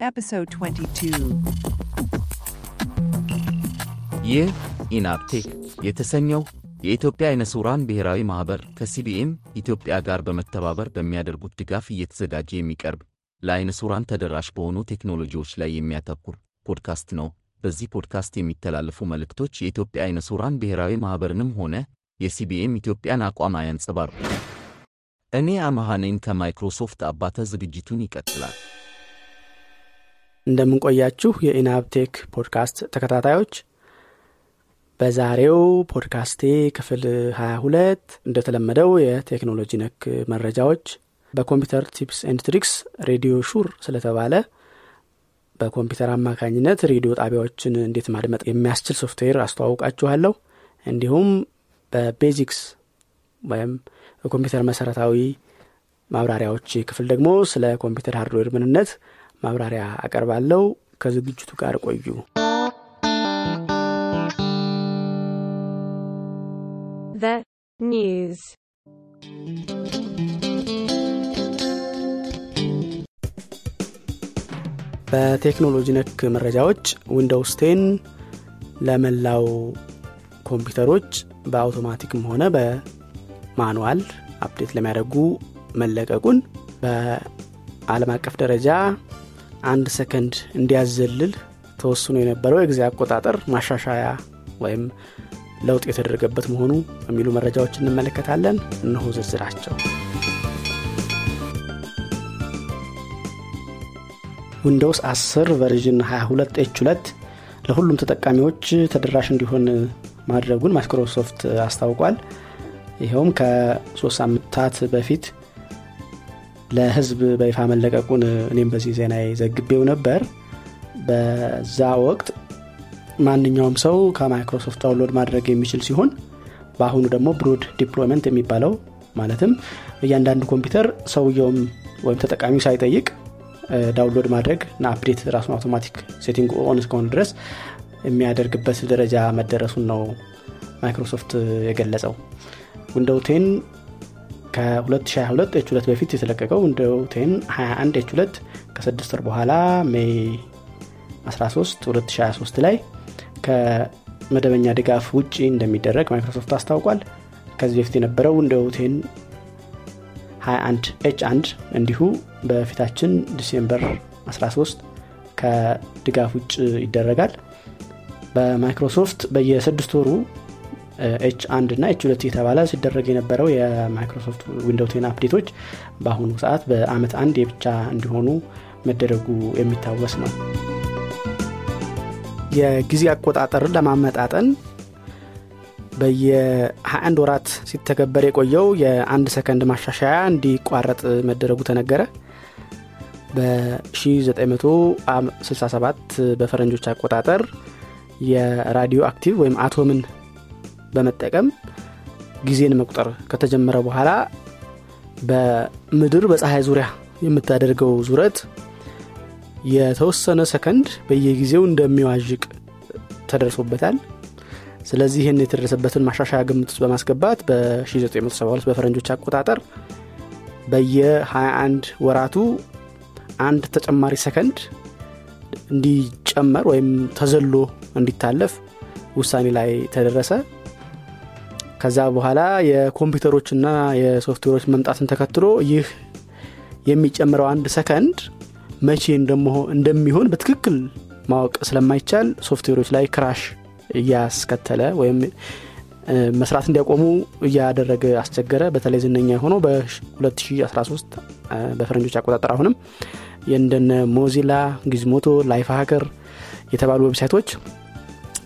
Episode 22. ይህ ኢናብ ቴክ የተሰኘው የኢትዮጵያ አይነ ሥውራን ብሔራዊ ማኅበር ከ CBM ኢትዮጵያ ጋር በመተባበር በሚያደርጉት ድጋፍ እየተዘጋጀ የሚቀርብ ለአይነ ሥውራን ተደራሽ በሆኑ ቴክኖሎጂዎች ላይ የሚያተኩር ፖድካስት ነው። በዚህ ፖድካስት የሚተላለፉ መልእክቶች የኢትዮጵያ አይነ ሥውራን ብሔራዊ ማኅበርንም ሆነ የ CBM ኢትዮጵያን አቋም አያንጸባርቁ። እኔ አመሃኔን ከማይክሮሶፍት አባተ ዝግጅቱን ይቀጥላል። እንደምንቆያችሁ የኢናፕቴክ ፖድካስት ተከታታዮች በዛሬው ፖድካስቴ ክፍል 22 እንደተለመደው የቴክኖሎጂ ነክ መረጃዎች በኮምፒውተር tips and tricks Radio Sure ስለተባለ በኮምፒውተር አማካኝነት ሬዲዮ ጣቢያዎችን እንዴት ማድመጥ የሚያስችል ሶፍትዌር አስተዋውቃችኋለሁ። እንዲሁም በቤዚክስ ወይም በኮምፒውተር መሰረታዊ ማብራሪያዎች ክፍል ደግሞ ስለ ኮምፒውተር ሃርድዌር ምንነት ማብራሪያ አቀርባለሁ ከዝግጅቱ ጋር ቆዩ The news. በቴክኖሎጂ ነክ መረጃዎች Windows ten ለመላው ኮምፒውተሮች በአውቶማቲክም ሆነ በ manual update ለሚያደርጉ መለቀቁን በአለም አቀፍ ደረጃ አንድ ሰከንድ እንዲያዘልል ተወስኖ የነበረው የጊዜ አቆጣጠር ማሻሻያ ወይም ለውጥ የተደረገበት መሆኑ የሚሉ መረጃዎች እንመለከታለን። እነሆ ዝርዝራቸው። Windows 10 version 22 H 2 ለሁሉም ተጠቃሚዎች ተደራሽ እንዲሆን ማድረጉን ማይክሮሶፍት አስታውቋል። ይኸውም ከሶስት ሳምንታት በፊት ለህዝብ በይፋ መለቀቁን እኔም በዚህ ዜና ዘግቤው ነበር። በዛ ወቅት ማንኛውም ሰው ከ Microsoft download ማድረግ የሚችል ሲሆን በአሁኑ ደግሞ broad deployment የሚባለው ማለትም እያንዳንዱ ኮምፒውተር ሰውየውም ወይም ተጠቃሚው ሳይጠይቅ download ማድረግ እና update ራሱን automatic setting on እስከሆኑ ድረስ የሚያደርግበት ደረጃ መደረሱን ነው ማይክሮሶፍት የገለጸው። Windows ten ከ2022 H 2 በፊት የተለቀቀው Windows ten 21 H 2 ከስድስት ወር በኋላ May 13 2023 ላይ ከመደበኛ ድጋፍ ውጭ እንደሚደረግ ማይክሮሶፍት አስታውቋል። ከዚህ በፊት የነበረው Windows ten 21 H 1 እንዲሁ በፊታችን December 13 ከድጋፍ ውጭ ይደረጋል። በማይክሮሶፍት በየስድስት ወሩ H አንድ እና H ሁለት የተባለ ሲደረግ የነበረው የ Microsoft Windows ten update ኦች በአሁኑ ሰዓት በአመት አንድ የብቻ እንዲሆኑ መደረጉ የሚታወስ ነው። የጊዜ አቆጣጠርን ለማመጣጠን በየ21 ወራት ሲተገበር የቆየው የአንድ ሰከንድ ማሻሻያ እንዲቋረጥ መደረጉ ተነገረ። በ1967 በፈረንጆች አቆጣጠር የ radioactive ወይም አቶምን በመጠቀም ጊዜን መቁጠር ከተጀመረ በኋላ በምድር በፀሐይ ዙሪያ የምታደርገው ዙረት የተወሰነ ሰከንድ በየጊዜው እንደሚዋዥቅ ተደርሶበታል። ስለዚህ ይህን የተደረሰበትን ማሻሻያ ግምት ውስጥ በማስገባት በ1972 በፈረንጆች አቆጣጠር በየ21 ወራቱ አንድ ተጨማሪ ሰከንድ እንዲጨመር ወይም ተዘሎ እንዲታለፍ ውሳኔ ላይ ተደረሰ ከዛ በኋላ የኮምፒውተሮችና የሶፍትዌሮች መምጣትን ተከትሎ ይህ የሚጨምረው አንድ ሰከንድ መቼ እንደሚሆን በትክክል ማወቅ ስለማይቻል ሶፍትዌሮች ላይ crash እያስከተለ ወይም መስራት እንዲያቆሙ እያደረገ አስቸገረ። በተለይ ዝነኛ የሆነው በ2013 በፈረንጆች አቆጣጠር አሁንም የእንደነ Mozilla Gizmodo Lifehacker የተባሉ website ኦች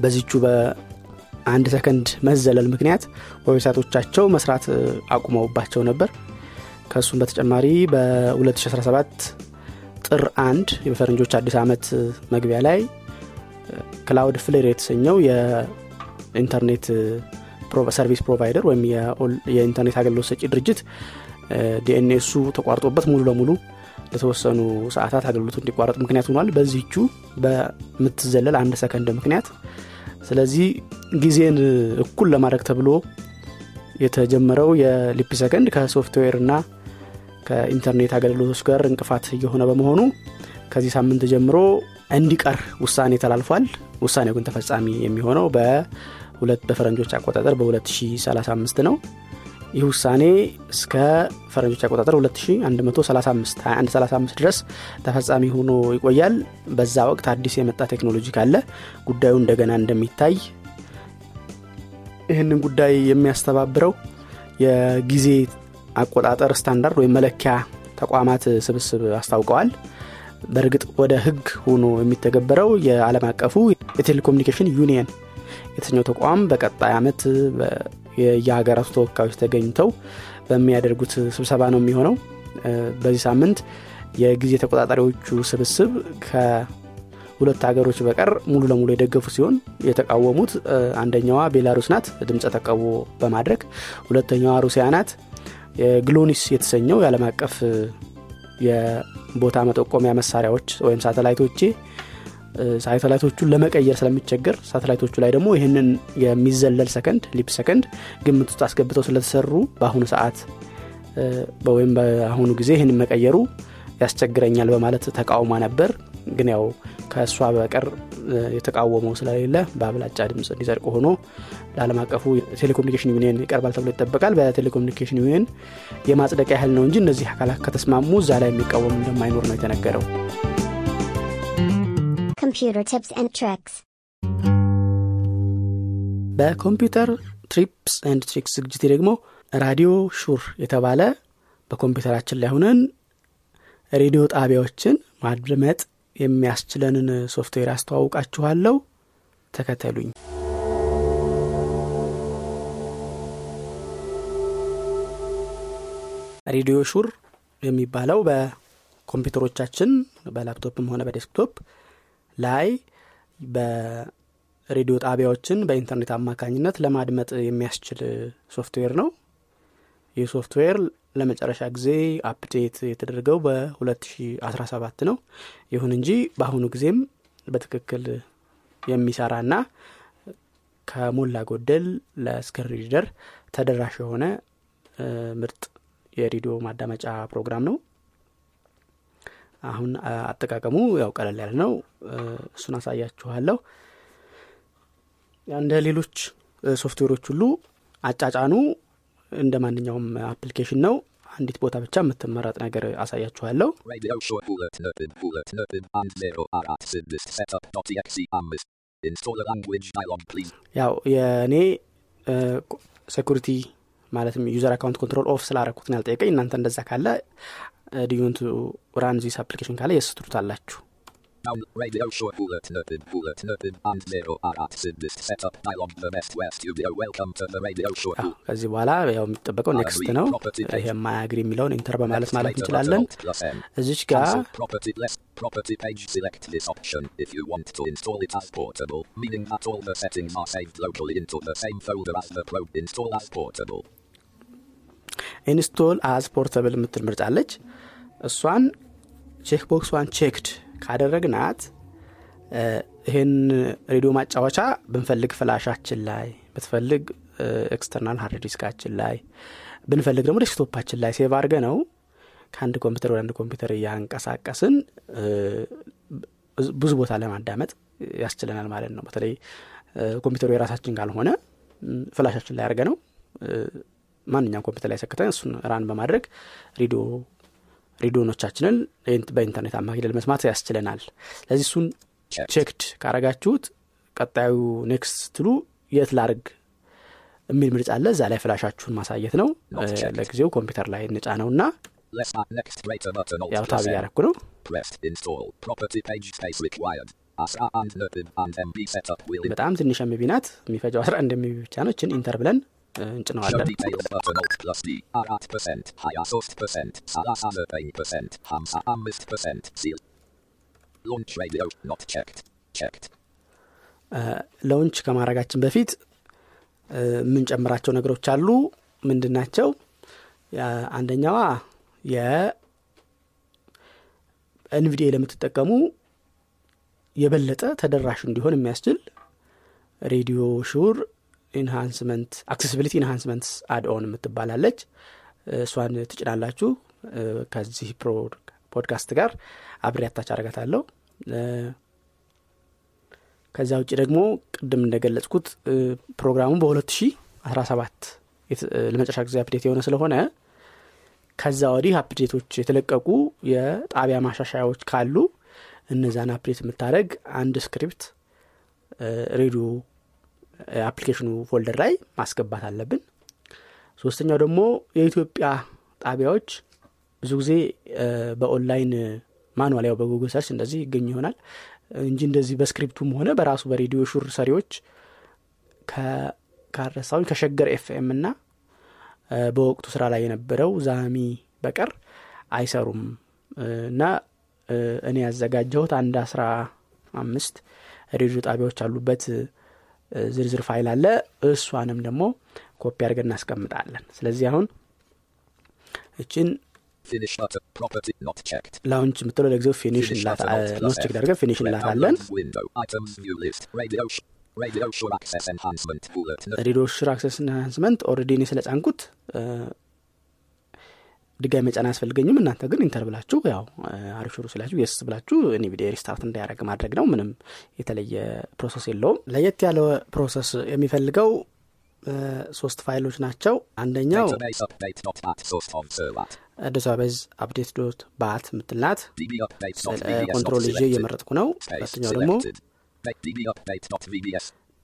በዚቹ በአንድ ሰከንድ መዘለል ምክንያት website ኦቻቸው መስራት አቁመውባቸው ነበር። ከእሱም በተጨማሪ በ2017 ጥር አንድ የፈረንጆች አዲስ ዓመት መግቢያ ላይ Cloudflare የተሰኘው የ internet service provider ወይም የኢንተርኔት አገልግሎት ሰጪ ድርጅት DNS ኡ ተቋርጦበት ሙሉ ለሙሉ ለተወሰኑ ሰዓታት አገልግሎቱ እንዲቋረጥ ምክንያት ሆኗል። በዚቹ በምትዘለል አንድ ሰከንድ ምክንያት ስለዚህ ጊዜን እኩል ለማድረግ ተብሎ የተጀመረው የሊፕ ሰከንድ ከሶፍትዌር እና ከኢንተርኔት አገልግሎቶች ጋር እንቅፋት እየሆነ በመሆኑ ከዚህ ሳምንት ጀምሮ እንዲቀር ውሳኔ ተላልፏል። ውሳኔው ግን ተፈጻሚ የሚሆነው በፈረንጆች አቆጣጠር በ2035 ነው ይህ ውሳኔ እስከ ፈረንጆች አቆጣጠር 2135 2135 ድረስ ተፈጻሚ ሆኖ ይቆያል። በዛ ወቅት አዲስ የመጣ ቴክኖሎጂ ካለ ጉዳዩ እንደገና እንደሚታይ ይህንን ጉዳይ የሚያስተባብረው የጊዜ አቆጣጠር ስታንዳርድ ወይም መለኪያ ተቋማት ስብስብ አስታውቀዋል። በእርግጥ ወደ ህግ ሆኖ የሚተገበረው የዓለም አቀፉ የቴሌኮሙኒኬሽን ዩኒየን የተሰኘው ተቋም በቀጣይ ዓመት የሀገራቱ ተወካዮች ተገኝተው በሚያደርጉት ስብሰባ ነው የሚሆነው። በዚህ ሳምንት የጊዜ ተቆጣጣሪዎቹ ስብስብ ከሁለት ሀገሮች በቀር ሙሉ ለሙሉ የደገፉ ሲሆን የተቃወሙት አንደኛዋ ቤላሩስ ናት ድምፀ ተቃውሞ በማድረግ ሁለተኛዋ ሩሲያ ናት። የ GLONASS የተሰኘው የዓለም አቀፍ የቦታ መጠቆሚያ መሳሪያዎች ወይም ሳተላይቶቼ ሳተላይቶቹን ለመቀየር ስለሚቸገር ሳተላይቶቹ ላይ ደግሞ ይህንን የሚዘለል ሰከንድ leap second ግምት ውስጥ አስገብተው ስለተሰሩ በአሁኑ ሰዓት ወይም በአሁኑ ጊዜ ይህንን መቀየሩ ያስቸግረኛል በማለት ተቃውማ ነበር። ግን ያው ከእሷ በቀር የተቃወመው ስለሌለ በአብላጫ ድምፅ እንዲጸድቅ ሆኖ ለዓለም አቀፉ ቴሌኮሙኒኬሽን ዩኒየን ይቀርባል ተብሎ ይጠበቃል። በቴሌኮሙኒኬሽን ዩኒየን የማጽደቂያ ያህል ነው እንጂ እነዚህ አካላት ከተስማሙ እዛ ላይ የሚቃወም እንደማይኖር ነው የተነገረው Computer tips and tricks. በ computer tips and tricks ዝግጅቴ ደግሞ RadioSure የተባለ በኮምፒውተራችን ላይ ሆነን ሬዲዮ ጣቢያዎችን ማድመጥ የሚያስችለንን ሶፍትዌር አስተዋውቃችኋለሁ ተከተሉኝ RadioSure የሚባለው በኮምፒውተሮቻችን በላፕቶፕም ሆነ በ desktop ላይ በሬዲዮ ጣቢያዎችን በኢንተርኔት አማካኝነት ለማድመጥ የሚያስችል ሶፍትዌር ነው። ይህ ሶፍትዌር ለመጨረሻ ጊዜ update የተደረገው በ2017 ነው። ይሁን እንጂ በአሁኑ ጊዜም በትክክል የሚሰራና ከሞላ ጎደል ለ screen reader ተደራሽ የሆነ ምርጥ የሬዲዮ ማዳመጫ ፕሮግራም ነው አሁን አጠቃቀሙ ያው ቀለል ያለ ነው። እሱን አሳያችኋለሁ። እንደ ሌሎች ሶፍትዌሮች ሁሉ አጫጫኑ እንደ ማንኛውም application ነው። አንዲት ቦታ ብቻ የምትመረጥ ነገር አሳያችኋለሁ. ያው የእኔ security ማለትም user account control off ስላረኩት ነው ያልጠየቀኝ እናንተ እንደዛ ካለ ዲዩንቱ ራን ዚስ አፕሊኬሽን ካለ የስ ትሉታላችሁ Down Radio Show Bullet Nerpin Bullet Nerpin and Zero Arat Sindist Setup dialog the best west studio. Welcome to the Radio Show. አዎ፣ ከዚህ በኋላ ያው የሚጠበቀው ኔክስት ነው ይሄ ማያግሪ የሚለውን ኢንተር በማለት ማለት እንችላለን እዚች ጋር Cancel property less property page select this option if you want to install it as portable, meaning that all the settings are saved locally into the same folder as the pro install as portable. install as portable የምትል ምርጫ እሷን check box ዋን checked ካደረግናት ይህን ሬዲዮ ማጫወቻ ብንፈልግ flash አችን ላይ ብንፈልግ external hard disk አችን ላይ ብንፈልግ ደግሞ desktop አችን ላይ save አድርገነው ከአንድ ኮምፒውተር ወደ አንድ ኮምፒውተር እያንቀሳቀስን ብዙ ቦታ ለማዳመጥ ያስችለናል ማለት ነው። በተለይ ኮምፒውተሩ የራሳችን ካልሆነ flash አችን ላይ አድርገነው ማንኛውም ኮምፒውተር ላይ ሰክተን እሱን run በማድረግ ሬዲዮ ሬዲዮኖቻችንን በኢንተርኔት አማካኝነት ለመስማት ያስችለናል። ስለዚህ እሱን checked ካረጋችሁት ቀጣዩ next ትሉ የት ላርግ የሚል ምርጫ አለ። እዛ ላይ flash አችሁን ማሳየት ነው። ለጊዜው ኮምፒውተር ላይ እንጫነው እና ያው tab. እያረኩ ነው። በጣም ትንሽ MB ናት። የሚፈጀው 11 MB ብቻ ነው። እችን enter ብለን እንጭነዋለን. launch ከማድረጋችን በፊት የምንጨምራቸው ነገሮች አሉ ምንድን ናቸው አንደኛዋ የ NVDA ለምትጠቀሙ የበለጠ ተደራሽ እንዲሆን የሚያስችል RadioSure enhancement accessibility enhancement add-on የምትባል አለች። እሷን ትጭናላችሁ። ከዚህ ፖድካስት ጋር አብሬ attach አረጋታለሁ ከዚያ ውጭ ደግሞ ቅድም እንደገለጽኩት ፕሮግራሙ በ2017 የት- እ፣ ለመጨረሻ ጊዜ update የሆነ ስለሆነ ከዛ ወዲህ update ኦች የተለቀቁ የጣቢያ ማሻሻያዎች ካሉ እነዛን update የምታደረግ አንድ script ሬዲዮ application ኡ folder ላይ ማስገባት አለብን። ሶስተኛው ደግሞ የኢትዮጵያ ጣቢያዎች ብዙ ጊዜ በ online manual ያው በ Google search እንደዚህ ይገኝ ይሆናል። እንጂ እንደዚህ በ script ኡም ሆነ በራሱ በ RadioSure ሰሪዎች ካልረሳሁኝ ከሸገር ኤፍኤም እና በወቅቱ ስራ ላይ የነበረው ዛሚ በቀር አይሰሩም። እና እኔ ያዘጋጀሁት አንድ አስራ አምስት ሬዲዮ ጣቢያዎች ያሉበት እ፣ ዝርዝር ፋይል አለ እሷንም ደግሞ ኮፒ አድርገን እናስቀምጣለን ስለዚህ አሁን እችን. launch የምትለው ለጊዜው finish Finish button. Alt plus not check F. አድርገን finish እንላታለን RadioSure access enhancement already እኔ ስለ ጫንኩት ድጋሚ መጫን አያስፈልገኝም እናንተ ግን enter ብላችሁ ያው are you sure ስላችሁ yes ብላችሁ NVDA restart እንዳያደረግ ማድረግ ነው ምንም የተለየ process የለውም ለየት ያለ process የሚፈልገው ሶስት ፋይሎች ናቸው አንደኛው. database update dot bat VBS control ይዤ. እየመረጥኩ ነው ሁለተኛው ደግሞ.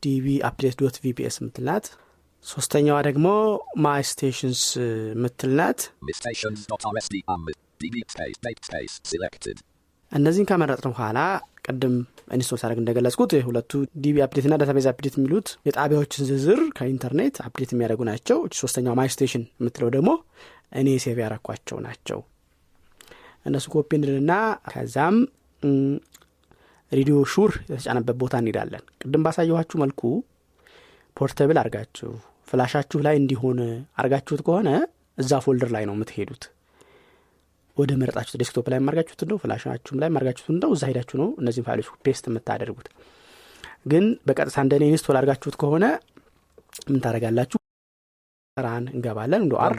DB update dot VBS የምትልናት ሶስተኛዋ ደግሞ my stations selected. እነዚህን ከመረጥን በኋላ ቅድም install ሳደርግ እንደገለጽኩት ሁለቱ DB update ና database update የሚሉት የጣቢያዎችን ዝርዝር ከኢንተርኔት update የሚያደርጉ ናቸው። ሶስተኛው my station የምትለው ደግሞ እኔ save ያረኳቸው ናቸው። እነሱ ኮፒ እንድንና ከዛም RadioSure የተጫነበት ቦታ እንሄዳለን። ቅድም ባሳየኋችሁ መልኩ portable አርጋችሁ ፍላሻችሁ ላይ እንዲሆን አርጋችሁት ከሆነ እዛ folder ላይ ነው የምትሄዱት። ወደ መረጣችሁት desktop ላይም አርጋችሁት እንደው ፍላሻችሁም ላይም አርጋችሁት እንደው እዛ ሄዳችሁ ነው እነዚህን ፋይሎች paste የምታደርጉት። ግን በቀጥታ እንደኔ install አድርጋችሁት ከሆነ ምን ታደረጋላችሁ run እንገባለን Windows R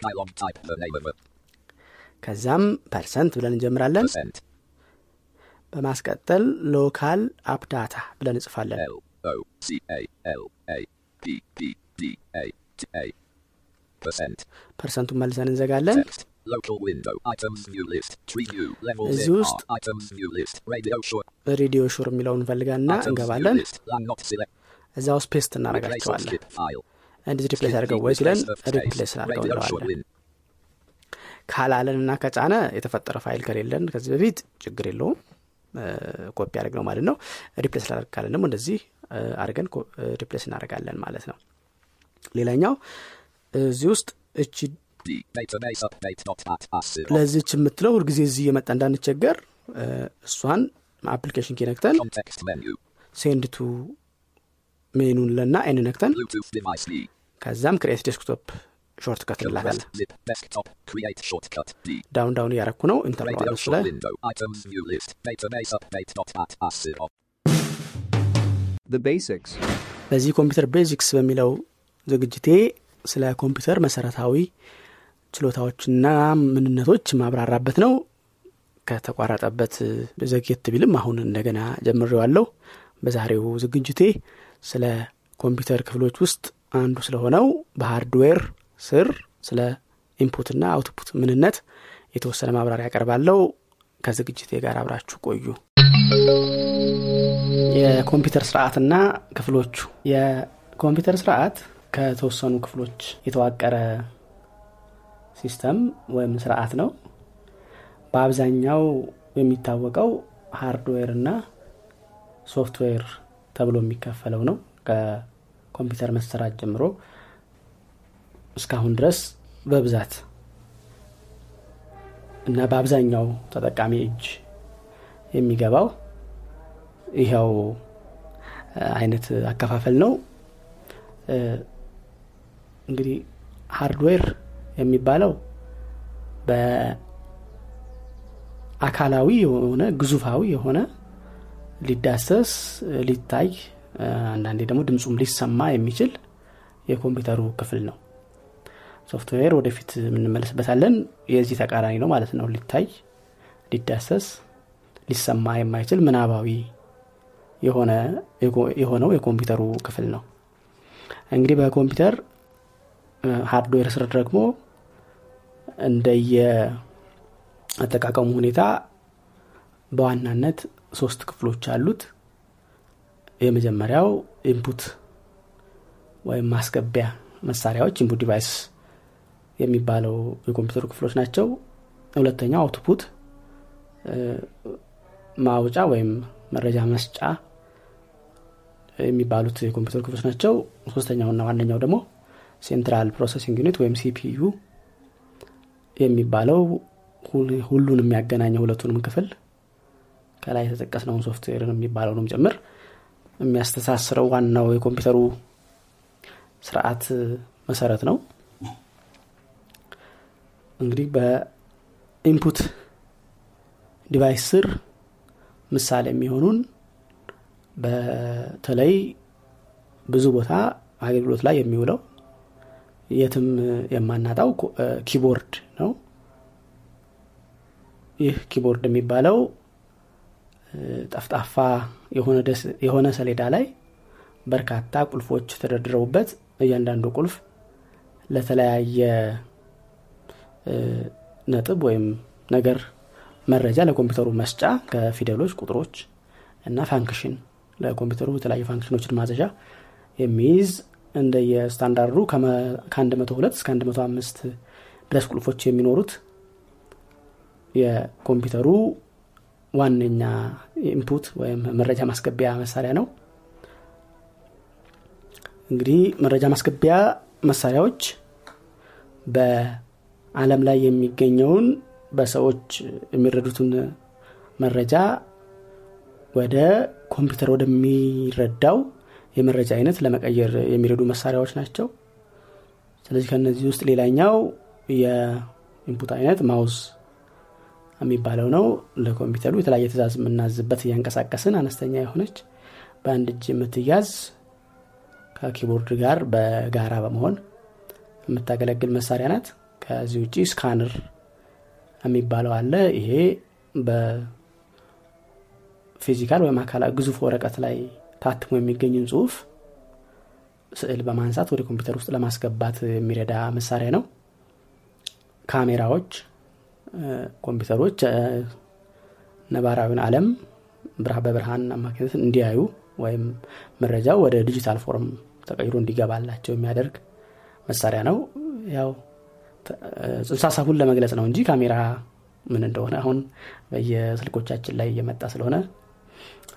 ከዛም percent ብለን እንጀምራለን. በማስቀጠል local app data ብለን እንጽፋለን ፐርሰንቱን መልሰን እንዘጋለን እዚህ ውስጥ. RadioSure የሚለውን እንፈልጋና እንገባለን list. Lang not select. እዛ ውስጥ paste እናረጋቸዋለን. እንደዚህ replace አድርገው ወይ ሲለን replace አድርገው እንለዋለን. ካላለን እና ከጫነ የተፈጠረ ፋይል ከሌለን ከዚህ በፊት ችግር የለውም ኮፒ አድርግ ነው ማለት ነው replace ላደርግ ካለን ደግሞ እንደዚህ አድርገን replace እናደርጋለን ማለት ነው ሌላኛው እዚህ ውስጥ እቺ. ለዚች የምትለው ሁልጊዜ እዚህ የመጣ እንዳንቸገር እሷን application key ነክተን Context menu. send to menu ን ለና N ነክተን. ከዛም create desktop shortcut እንላታለን Rest zip. Desktop. Create shortcut D. down down እያረኩ ነው. በዚህ computer basics በሚለው ዝግጅቴ ስለ ኮምፒውተር መሰረታዊ ችሎታዎችና ምንነቶች ማብራራበት ነው ከተቋረጠበት ዘግየት ቢልም አሁን እንደገና ጀምሬዋለሁ በዛሬው ዝግጅቴ ስለ ኮምፒውተር ክፍሎች ውስጥ አንዱ ስለሆነው በሃርድዌር ስር ስለ ኢንፑትና አውትፑት ምንነት የተወሰነ ማብራሪያ ያቀርባለው ከዝግጅቴ ጋር አብራችሁ ቆዩ። የኮምፒውተር ስርዓትና ክፍሎቹ። የኮምፒውተር ስርዓት ከተወሰኑ ክፍሎች የተዋቀረ system ወይም ስርዓት ነው። በአብዛኛው የሚታወቀው hardware እና ሶፍትዌር ተብሎ የሚከፈለው ነው። ከኮምፒውተር መሰራት ጀምሮ እስካሁን ድረስ በብዛት እና በአብዛኛው ተጠቃሚ እጅ የሚገባው ይኸው አይነት አከፋፈል ነው። እንግዲህ hardware የሚባለው በአካላዊ የሆነ ግዙፋዊ የሆነ ሊዳሰስ ሊታይ አንዳንዴ ደግሞ ድምፁም ሊሰማ የሚችል የኮምፒውተሩ ክፍል ነው ሶፍትዌር ወደፊት የምንመለስበታለን። የዚህ ተቃራኒ ነው ማለት ነው። ሊታይ ሊዳሰስ ሊሰማ የማይችል ምናባዊ የሆነው የኮምፒውተሩ ክፍል ነው። እንግዲህ በኮምፒውተር hardware ስር ደግሞ እንደየ አጠቃቀሙ ሁኔታ በዋናነት ሶስት ክፍሎች አሉት። የመጀመሪያው input ወይም ማስገቢያ መሳሪያዎች input device የሚባለው የኮምፒውተሩ ክፍሎች ናቸው። ሁለተኛው output ማውጫ ወይም መረጃ መስጫ የሚባሉት የኮምፒውተር ክፍሎች ናቸው። ሶስተኛውና ዋነኛው ደግሞ central processing unit ወይም CPU የሚባለው ሁሉን የሚያገናኘው ሁለቱንም ክፍል ከላይ የተጠቀስነውን ሶፍትዌርን የሚባለውንም ጭምር የሚያስተሳስረው ዋናው የኮምፒውተሩ ስርዓት መሰረት ነው እንግዲህ በ input device ስር ምሳሌ የሚሆኑን በተለይ ብዙ ቦታ አገልግሎት ላይ የሚውለው የትም የማናጣው keyboard ነው። ይህ keyboard የሚባለው ጠፍጣፋ የሆነ ሰሌዳ ላይ በርካታ ቁልፎች ተደርድረውበት እያንዳንዱ ቁልፍ ለተለያየ ነጥብ ወይም ነገር መረጃ ለኮምፒውተሩ መስጫ ከፊደሎች ቁጥሮች እና function ለኮምፒውተሩ የተለያዩ function ኦችን ማዘዣ የሚይዝ እንደ የስታንዳርዱ ከ102 እስከ 105 ድረስ ቁልፎች የሚኖሩት የኮምፒውተሩ ዋነኛ input ወይም መረጃ ማስገቢያ መሳሪያ ነው። እንግዲህ መረጃ ማስገቢያ መሳሪያዎች በአለም ላይ የሚገኘውን በሰዎች የሚረዱትን መረጃ ወደ ኮምፒውተር ወደሚረዳው የመረጃ አይነት ለመቀየር የሚረዱ መሳሪያዎች ናቸው። ስለዚህ ከነዚህ ውስጥ ሌላኛው የኢንፑት አይነት ማውዝ የሚባለው ነው። ለኮምፒውተሩ የተለያየ ትእዛዝ የምናዝበት እያንቀሳቀስን አነስተኛ የሆነች በአንድ እጅ የምትያዝ ከ keyboard ጋር በጋራ በመሆን የምታገለግል መሳሪያ ናት ከዚህ ውጭ scanner የሚባለው አለ። ይሄ በ physical ወይም አካላ ግዙፍ ወረቀት ላይ ታትሞ የሚገኝን ጽሁፍ ስዕል በማንሳት ወደ ኮምፒውተር ውስጥ ለማስገባት የሚረዳ መሳሪያ ነው። ካሜራዎች ኮምፒውተሮች ነባራዊን አለም በብርሃን አማካኝነት እንዲያዩ ወይም መረጃው ወደ ዲጂታል form ተቀይሮ እንዲገባላቸው የሚያደርግ መሳሪያ ነው። ያው ጽንሰ ሀሳቡን ለመግለጽ ነው እንጂ ካሜራ ምን እንደሆነ አሁን በየስልኮቻችን ላይ እየመጣ ስለሆነ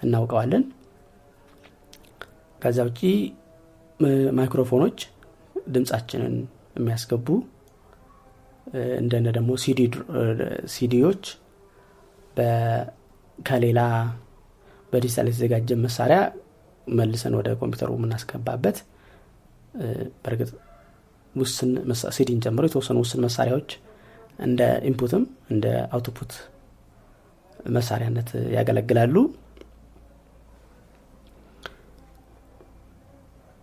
እናውቀዋለን። ከዛ ውጪ ማይክሮፎኖች ድምፃችንን የሚያስገቡ እንደነ ደግሞ ሲዲዎች ከሌላ በዲጂታል የተዘጋጀ መሳሪያ መልሰን ወደ ኮምፒውተሩ የምናስገባበት። በእርግጥ ውስን ሲዲን ጨምሮ የተወሰኑ ውስን መሳሪያዎች እንደ ኢንፑትም እንደ አውትፑት መሳሪያነት ያገለግላሉ።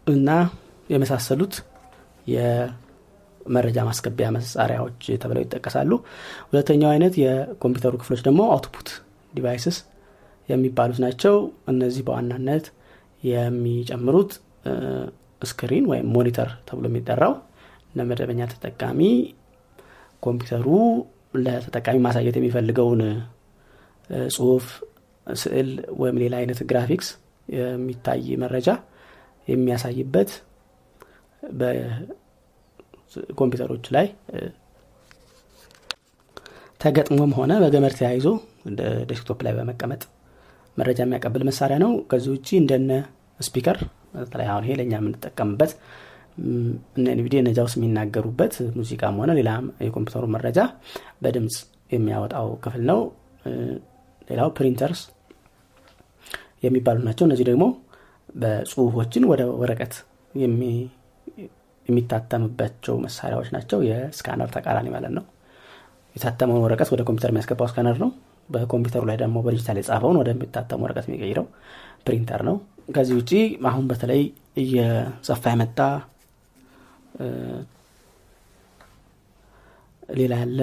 እና የመሳሰሉት የመረጃ ማስገቢያ መሳሪያዎች ተብለው ይጠቀሳሉ። ሁለተኛው አይነት የኮምፒውተሩ ክፍሎች ደግሞ output devices የሚባሉት ናቸው። እነዚህ በዋናነት የሚጨምሩት screen ወይም monitor ተብሎ የሚጠራው ለመደበኛ ተጠቃሚ ኮምፒውተሩ ለተጠቃሚ ማሳየት የሚፈልገውን ጽሁፍ ስዕል ወይም ሌላ አይነት ግራፊክስ የሚታይ መረጃ የሚያሳይበት በኮምፒውተሮች ላይ ተገጥሞም ሆነ በገመድ ተያይዞ desktop ላይ በመቀመጥ መረጃ የሚያቀብል መሳሪያ ነው። ከዚህ ውጭ እንደነ speaker በተለይ አሁን ይሄ ለእኛ የምንጠቀምበት እነ NVDA እነዚያ ውስጥ የሚናገሩበት ሙዚቃም ሆነ ሌላ የኮምፒውተሩ መረጃ በድምፅ የሚያወጣው ክፍል ነው። ሌላው printers የሚባሉ ናቸው። እነዚህ ደግሞ በጽሁፎችን ወደ ወረቀት የሚታተምባቸው መሳሪያዎች ናቸው። የ scanner ተቃራኒ ማለት ነው። የታተመውን ወረቀት ወደ ኮምፒውተር የሚያስገባው scanner ነው። በኮምፒውተሩ ላይ ደግሞ በዲጂታል የጻፈውን ወደሚታተሙ ወረቀት የሚቀይረው ፕሪንተር ነው። ከዚህ ውጭ አሁን በተለይ እየሰፋ የመጣ ሌላ ያለ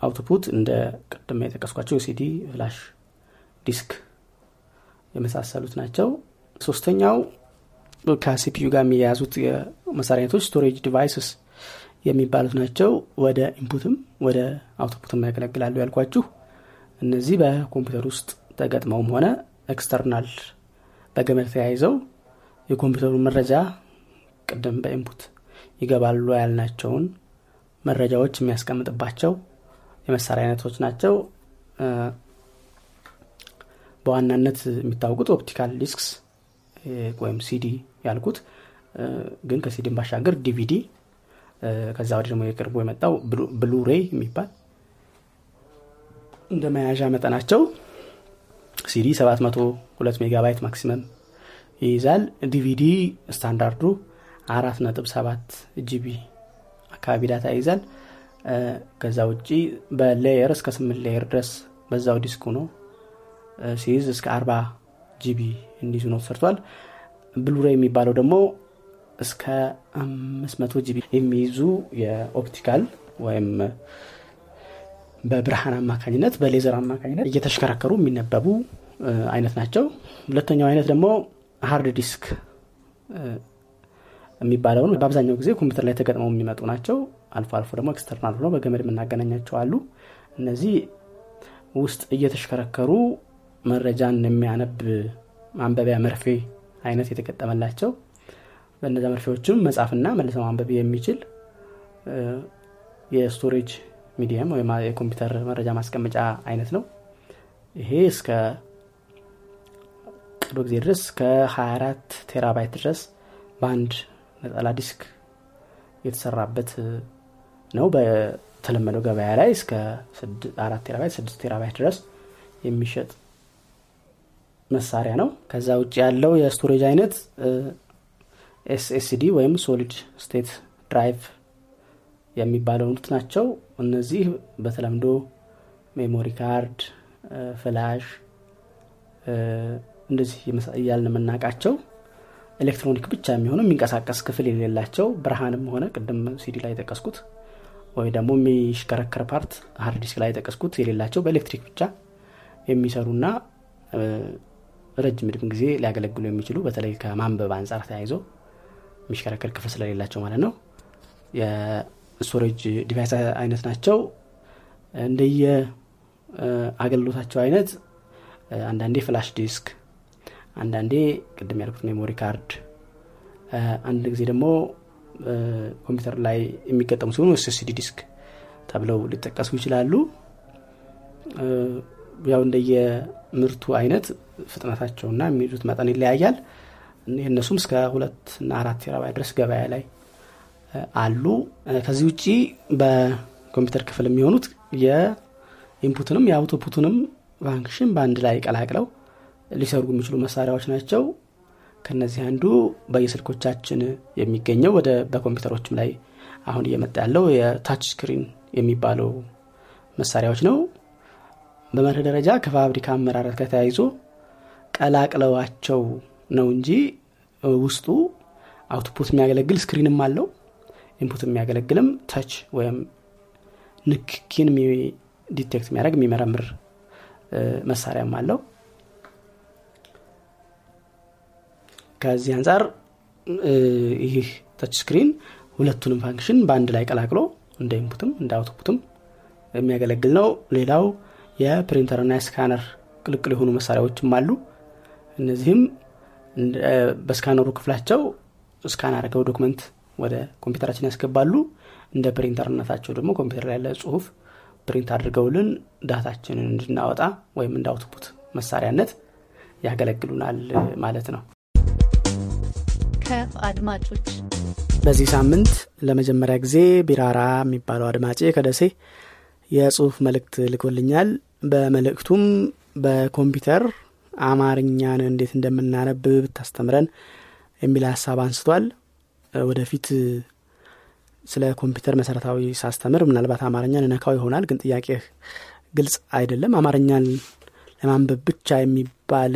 output እንደ ቅድም የጠቀስኳቸው CD flash disk የመሳሰሉት ናቸው። ሶስተኛው ከ CPU ጋር የሚያያዙት የመሳሪያ አይነቶች storage devices የሚባሉት ናቸው። ወደ input ም ወደ output ም ያገለግላሉ ያልኳችሁ። እነዚህ በኮምፒውተር ውስጥ ተገጥመውም ሆነ external በገመድ ተያይዘው የኮምፒውተሩን መረጃ ቅድም በ input ይገባሉ ያልናቸውን መረጃዎች የሚያስቀምጥባቸው የመሳሪያ አይነቶች ናቸው። በዋናነት የሚታወቁት optical discs ወይም ሲዲ ያልኩት ግን ከሲዲን ባሻገር ዲቪዲ ከዛ ወዲህ ደግሞ የቅርቡ የመጣው Blu-ray የሚባል እንደ መያዣ መጠናቸው ሲዲ 702 megabyte maximum ይይዛል። DVD standard ኡ አራት ነጥብ ሰባት GB አካባቢ data ይይዛል ከዛ ውጭ በ layer እስከ ስምንት layer ድረስ በዛው ዲስክ ነው። ሲይዝ እስከ አርባ GB እንዲዙ ነው ተሰርቷል። Blu-ray የሚባለው ደግሞ እስከ አምስት መቶ GB የሚይዙ የ optical ወይም በብርሃን አማካኝነት በሌዘር አማካኝነት እየተሽከረከሩ የሚነበቡ አይነት ናቸው። ሁለተኛው አይነት ደግሞ hard disk የሚባለውን በአብዛኛው ጊዜ ኮምፒውተር ላይ ተገጥመው የሚመጡ ናቸው። አልፎ አልፎ ደግሞ external ሆነው በገመድ የምናገናኛቸው አሉ። እነዚህ ውስጥ እየተሽከረከሩ መረጃን የሚያነብ ማንበቢያ መርፌ አይነት የተገጠመላቸው በእነዚ መርፌዎችም መጻፍና መልሰው ማንበብ የሚችል የ storage medium ወይም የኮምፒውተር መረጃ ማስቀመጫ አይነት ነው። ይሄ እስከ ቅርብ ጊዜ ድረስ ከ24 terabyte ድረስ በአንድ ነጠላ ዲስክ የተሰራበት ነው። በተለመደው ገበያ ላይ እስከ አራት terabyte ስድስት terabyte ድረስ የሚሸጥ መሳሪያ ነው። ከዛ ውጭ ያለው የ storage አይነት SSD ወይም solid state drive የሚባለውት ናቸው። እነዚህ በተለምዶ memory card flash እንደዚህ እያልን የምናውቃቸው ኤሌክትሮኒክ ብቻ የሚሆኑ የሚንቀሳቀስ ክፍል የሌላቸው ብርሃንም ሆነ ቅድም ሲዲ ላይ የጠቀስኩት ወይ ደግሞ የሚሽከረከር part hard ላይ የጠቀስኩት የሌላቸው በኤሌክትሪክ ብቻ የሚሰሩና ረጅም እድሜ ጊዜ ሊያገለግሉ የሚችሉ በተለይ ከማንበብ አንጻር ተያይዞ የሚሽከረከር ክፍል ስለሌላቸው ማለት ነው። የ storage device አይነት ናቸው። እንደየ አገልግሎታቸው አይነት አንዳንዴ flash disk አንዳንዴ ቅድም ያልኩት memory card አንድ ጊዜ ደግሞ ኮምፒውተር ላይ የሚገጠሙ ሲሆኑ SSD disk ተብለው ሊጠቀሱ ይችላሉ። ያው እንደየምርቱ አይነት ፍጥነታቸውና የሚይዙት መጠን ይለያያል። እነሱም እስከ ሁለት እና አራት terabyte ድረስ ገበያ ላይ አሉ። ከዚህ ውጭ በኮምፒውተር ክፍል የሚሆኑት የ input ንም የ output ንም function በአንድ ላይ ቀላቅለው ሊሰሩ የሚችሉ መሳሪያዎች ናቸው። ከነዚህ አንዱ በየስልኮቻችን የሚገኘው ወደ በኮምፒውተሮችም ላይ አሁን እየመጣ ያለው የ touch screen የሚባለው መሳሪያዎች ነው። በመርህ ደረጃ ከፋብሪካ አመራረት ጋር ተያይዞ ቀላቅለዋቸው ነው እንጂ ውስጡ output የሚያገለግል screen ም አለው። input የሚያገለግልም touch ወይም ንክኪን detect የሚያደርግ የሚመረምር መሳሪያም አለው ከዚህ አንጻር ይህ touch screen ሁለቱንም function በአንድ ላይ ቀላቅሎ እንደ input ም እንደ output ም የሚያገለግል ነው። ሌላው የ printer ና የ scanner ቅልቅል የሆኑ መሳሪያዎችም አሉ። እነዚህም በ scanner ኡ ክፍላቸው scan አድርገው document ወደ ኮምፒውተራችን ያስገባሉ። እንደ ፕሪንተርነታቸው ደግሞ ኮምፒውተር ላይ ያለ ጽሁፍ print አድርገውልን data ችንን እንድናወጣ ወይም እንደ output መሳሪያነት ያገለግሉናል ማለት ነው ከአድማጮች በዚህ ሳምንት ለመጀመሪያ ጊዜ ቢራራ የሚባለው አድማጬ ከደሴ የጽሁፍ መልእክት ልኮልኛል። በመልእክቱም በኮምፒውተር አማርኛን እንዴት እንደምናነብ ብታስተምረን የሚል ሀሳብ አንስቷል። ወደፊት ስለ ኮምፒውተር መሰረታዊ ሳስተምር ምናልባት አማርኛን እነካው ይሆናል ግን ጥያቄ ግልጽ አይደለም። አማርኛን ለማንበብ ብቻ የሚባል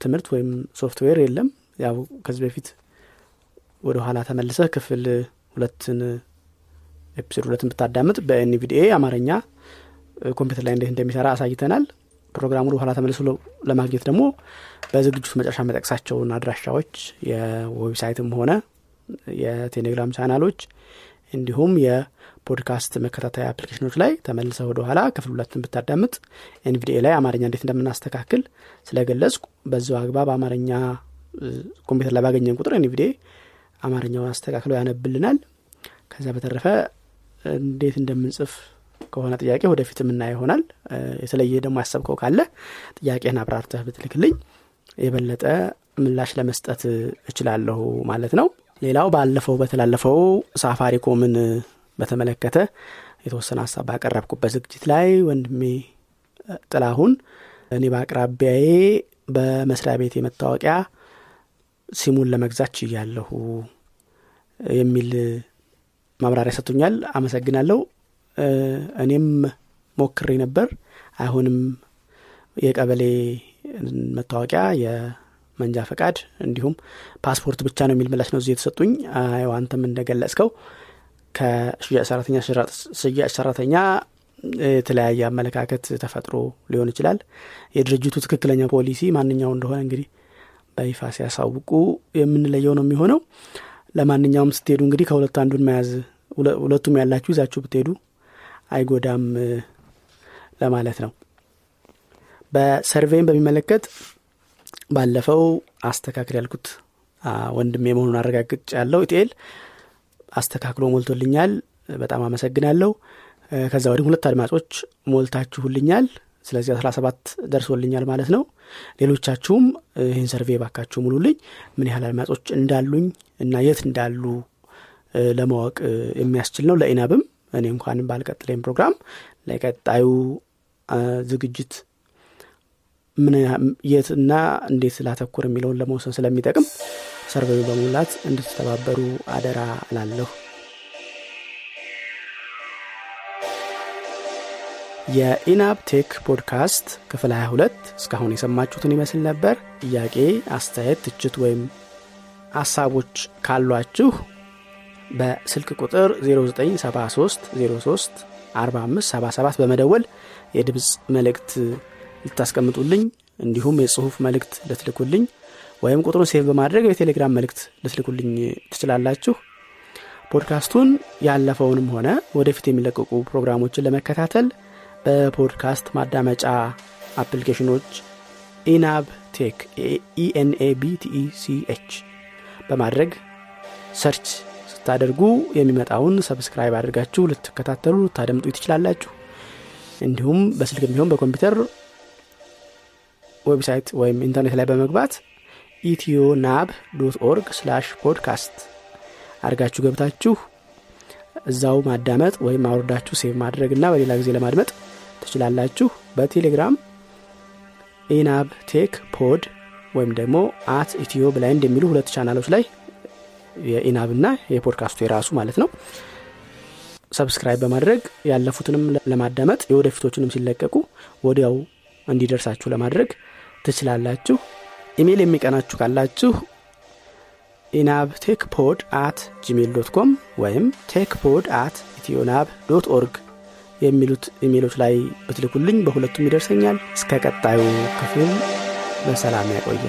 ትምህርት ወይም ሶፍትዌር የለም። ያው ከዚህ በፊት ወደ ኋላ ተመልሰህ ክፍል ሁለትን episode ሁለትን ብታዳምጥ በ NVDA አማርኛ ኮምፒውተር ላይ እንዴት እንደሚሰራ አሳይተናል። ፕሮግራሙን በኋላ ተመልሶ ለማግኘት ደግሞ በዝግጅቱ መጨረሻ የምጠቅሳቸውን አድራሻዎች የ website ም ሆነ የቴሌግራም ቻናሎች እንዲሁም የፖድካስት መከታተያ application ኦች ላይ ተመልሰህ ወደ ኋላ ክፍል ሁለትን ብታዳምጥ NVDA ላይ አማርኛ እንዴት እንደምናስተካክል ስለገለጽኩ በዚሁ አግባብ አማርኛ ኮምፒውተር ላይ ባገኘን ቁጥር NVDA አማርኛውን አስተካክሎ ያነብልናል። ከዛ በተረፈ እንዴት እንደምንጽፍ ከሆነ ጥያቄ ወደፊት የምናይ ይሆናል። የተለየ ደግሞ ያሰብከው ካለ ጥያቄን አብራርተህ ብትልክልኝ የበለጠ ምላሽ ለመስጠት እችላለሁ ማለት ነው። ሌላው ባለፈው በተላለፈው ሳፋሪኮምን በተመለከተ የተወሰነ ሀሳብ ባቀረብኩበት ዝግጅት ላይ ወንድሜ ጥላሁን እኔ በአቅራቢያዬ በመስሪያ ቤት የመታወቂያ ሲሙን ለመግዛት ችያለሁ የሚል ማብራሪያ ሰጥቶኛል። አመሰግናለሁ። እኔም ሞክሬ ነበር። አይሁንም የቀበሌ መታወቂያ የመንጃ ፈቃድ እንዲሁም ፓስፖርት ብቻ ነው የሚል ምላሽ ነው እዚህ የተሰጡኝ። አንተም እንደገለጽከው ከሽያጭ ሰራተኛ ሽያጭ ሰራተኛ የተለያየ አመለካከት ተፈጥሮ ሊሆን ይችላል። የድርጅቱ ትክክለኛ ፖሊሲ ማንኛው እንደሆነ እንግዲህ በይፋ ሲያሳውቁ የምንለየው ነው የሚሆነው። ለማንኛውም ስትሄዱ እንግዲህ ከሁለቱ አንዱን መያዝ ሁለቱም ያላችሁ ይዛችሁ ብትሄዱ አይጎዳም ለማለት ነው። በሰርቬይን በሚመለከት ባለፈው አስተካክል ያልኩት ወንድሜ መሆኑን አረጋግጥ ያለው ኢትኤል አስተካክሎ ሞልቶልኛል። በጣም አመሰግናለሁ። ከዛ ወዲህ ሁለት አድማጮች ሞልታችሁልኛል። ስለዚህ አስራ ሰባት ደርሶልኛል ማለት ነው ሌሎቻችሁም ይህን ሰርቬ ባካችሁ ሙሉልኝ። ምን ያህል አድማጮች እንዳሉኝ እና የት እንዳሉ ለማወቅ የሚያስችል ነው። ለኢናብም እኔ እንኳን ባልቀጥለኝ ፕሮግራም ለቀጣዩ ዝግጅት የትና እንዴት ላተኩር የሚለውን ለመውሰን ስለሚጠቅም survey ዩን በመሙላት እንድትተባበሩ አደራ እላለሁ የኢናብ ቴክ ፖድካስት ክፍል 22 እስካሁን የሰማችሁትን ይመስል ነበር። ጥያቄ አስተያየት ትችት ወይም ሀሳቦች ካሏችሁ በስልክ ቁጥር 0973 03 4577 በመደወል የድምፅ መልእክት ልታስቀምጡልኝ እንዲሁም የጽሁፍ መልእክት ልትልኩልኝ ወይም ቁጥሩን save በማድረግ የቴሌግራም መልእክት ልትልኩልኝ ትችላላችሁ። ፖድካስቱን ያለፈውንም ሆነ ወደፊት የሚለቀቁ ፕሮግራሞችን ለመከታተል በፖድካስት ማዳመጫ application ኦች ኢናብ ቴክ ኢኤንኤቢቲኢሲኤች በማድረግ search ስታደርጉ የሚመጣውን subscribe አድርጋችሁ ልትከታተሉ ልታደምጡ ትችላላችሁ። እንዲሁም በስልክ የሚሆን በኮምፒውተር website ወይም ኢንተርኔት ላይ በመግባት ኢትዮናብ dot org slash podcast አድርጋችሁ ገብታችሁ እዛው ማዳመጥ ወይም አውርዳችሁ save ማድረግ እና በሌላ ጊዜ ለማድመጥ ትችላላችሁ። በቴሌግራም ኢናብ ቴክ pod ወይም ደግሞ at ኢትዮ blind የሚሉ ሁለት ቻናሎች ላይ የኢናብ ና የፖድካስቱ የራሱ ማለት ነው። subscribe በማድረግ ያለፉትንም ለማዳመጥ የወደፊቶችንም ሲለቀቁ ወዲያው እንዲደርሳችሁ ለማድረግ ትችላላችሁ። ኢሜይል የሚቀናችሁ ካላችሁ ኢናብ ቴክ pod at Gmail dot com ወይም tech pod at ኢትዮናብ dot org የሚሉት ኢሜሎች ላይ ብትልኩልኝ በሁለቱም ይደርሰኛል። እስከ ቀጣዩ ክፍል በሰላም ያቆየ